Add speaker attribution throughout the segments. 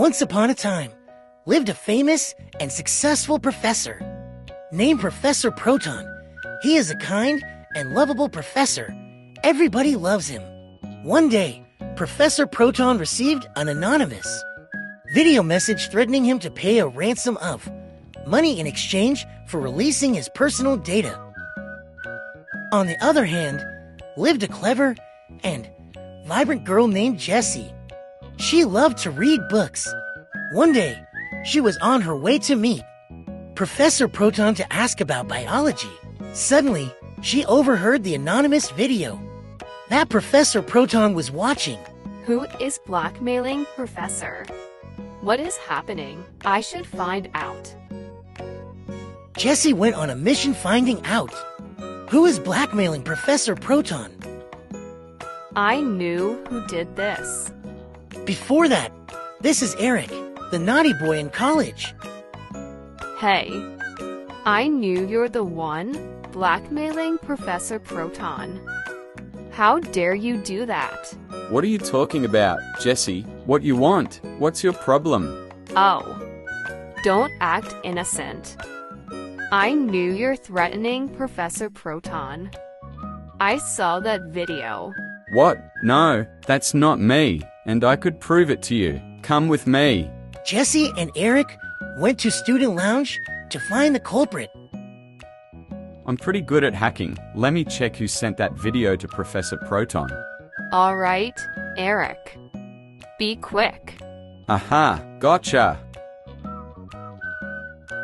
Speaker 1: Once upon a time, lived a famous and successful professor named Professor Proton. He is a kind and lovable professor. Everybody loves him. One day, Professor Proton received an anonymous video message threatening him to pay a ransom of money in exchange for releasing his personal data. On the other hand, lived a clever and vibrant girl named Jessie. She loved to read books. One day, she was on her way to meet Professor Proton to ask about biology. Suddenly, she overheard the anonymous video that Professor Proton was watching.
Speaker 2: Who is blackmailing Professor? What is happening? I should find out.
Speaker 1: Jesse went on a mission finding out who is blackmailing Professor Proton.
Speaker 2: I knew who did this.
Speaker 1: Before that, this is Eric, the naughty boy in college.
Speaker 2: Hey, I knew you're the one blackmailing Professor Proton. How dare you do that?
Speaker 3: What are you talking about, Jesse? What you want? What's your problem?
Speaker 2: Oh, don't act innocent. I knew you're threatening Professor Proton. I saw that video.
Speaker 3: What? No, that's not me, and I could prove it to you. Come with me.
Speaker 1: Jesse and Eric went to Student Lounge to find the culprit.
Speaker 3: I'm pretty good at hacking. Let me check who sent that video to Professor Proton.
Speaker 2: All right, Eric. Be quick.
Speaker 3: Aha, gotcha.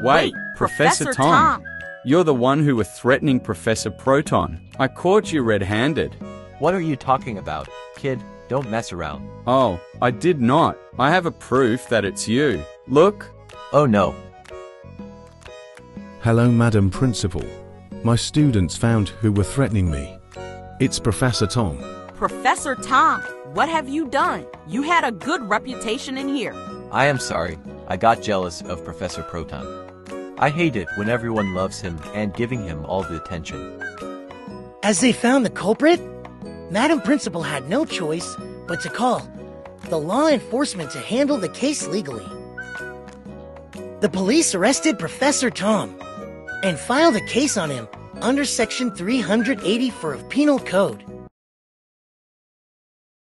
Speaker 3: Wait, Professor,
Speaker 4: Professor
Speaker 3: Tom.
Speaker 4: Tom.
Speaker 3: You're the one who was threatening Professor Proton. I caught you red handed.
Speaker 5: What are you talking about? Kid, don't mess around.
Speaker 3: Oh, I did not. I have a proof that it's you. Look.
Speaker 5: Oh no.
Speaker 6: Hello, Madam Principal. My students found who were threatening me. It's Professor Tom.
Speaker 4: Professor Tom, what have you done? You had a good reputation in here.
Speaker 5: I am sorry. I got jealous of Professor Proton. I hate it when everyone loves him and giving him all the attention.
Speaker 1: As they found the culprit, Madam Principal had no choice but to call the law enforcement to handle the case legally. The police arrested Professor Tom and filed a case on him under Section 384 of Penal Code.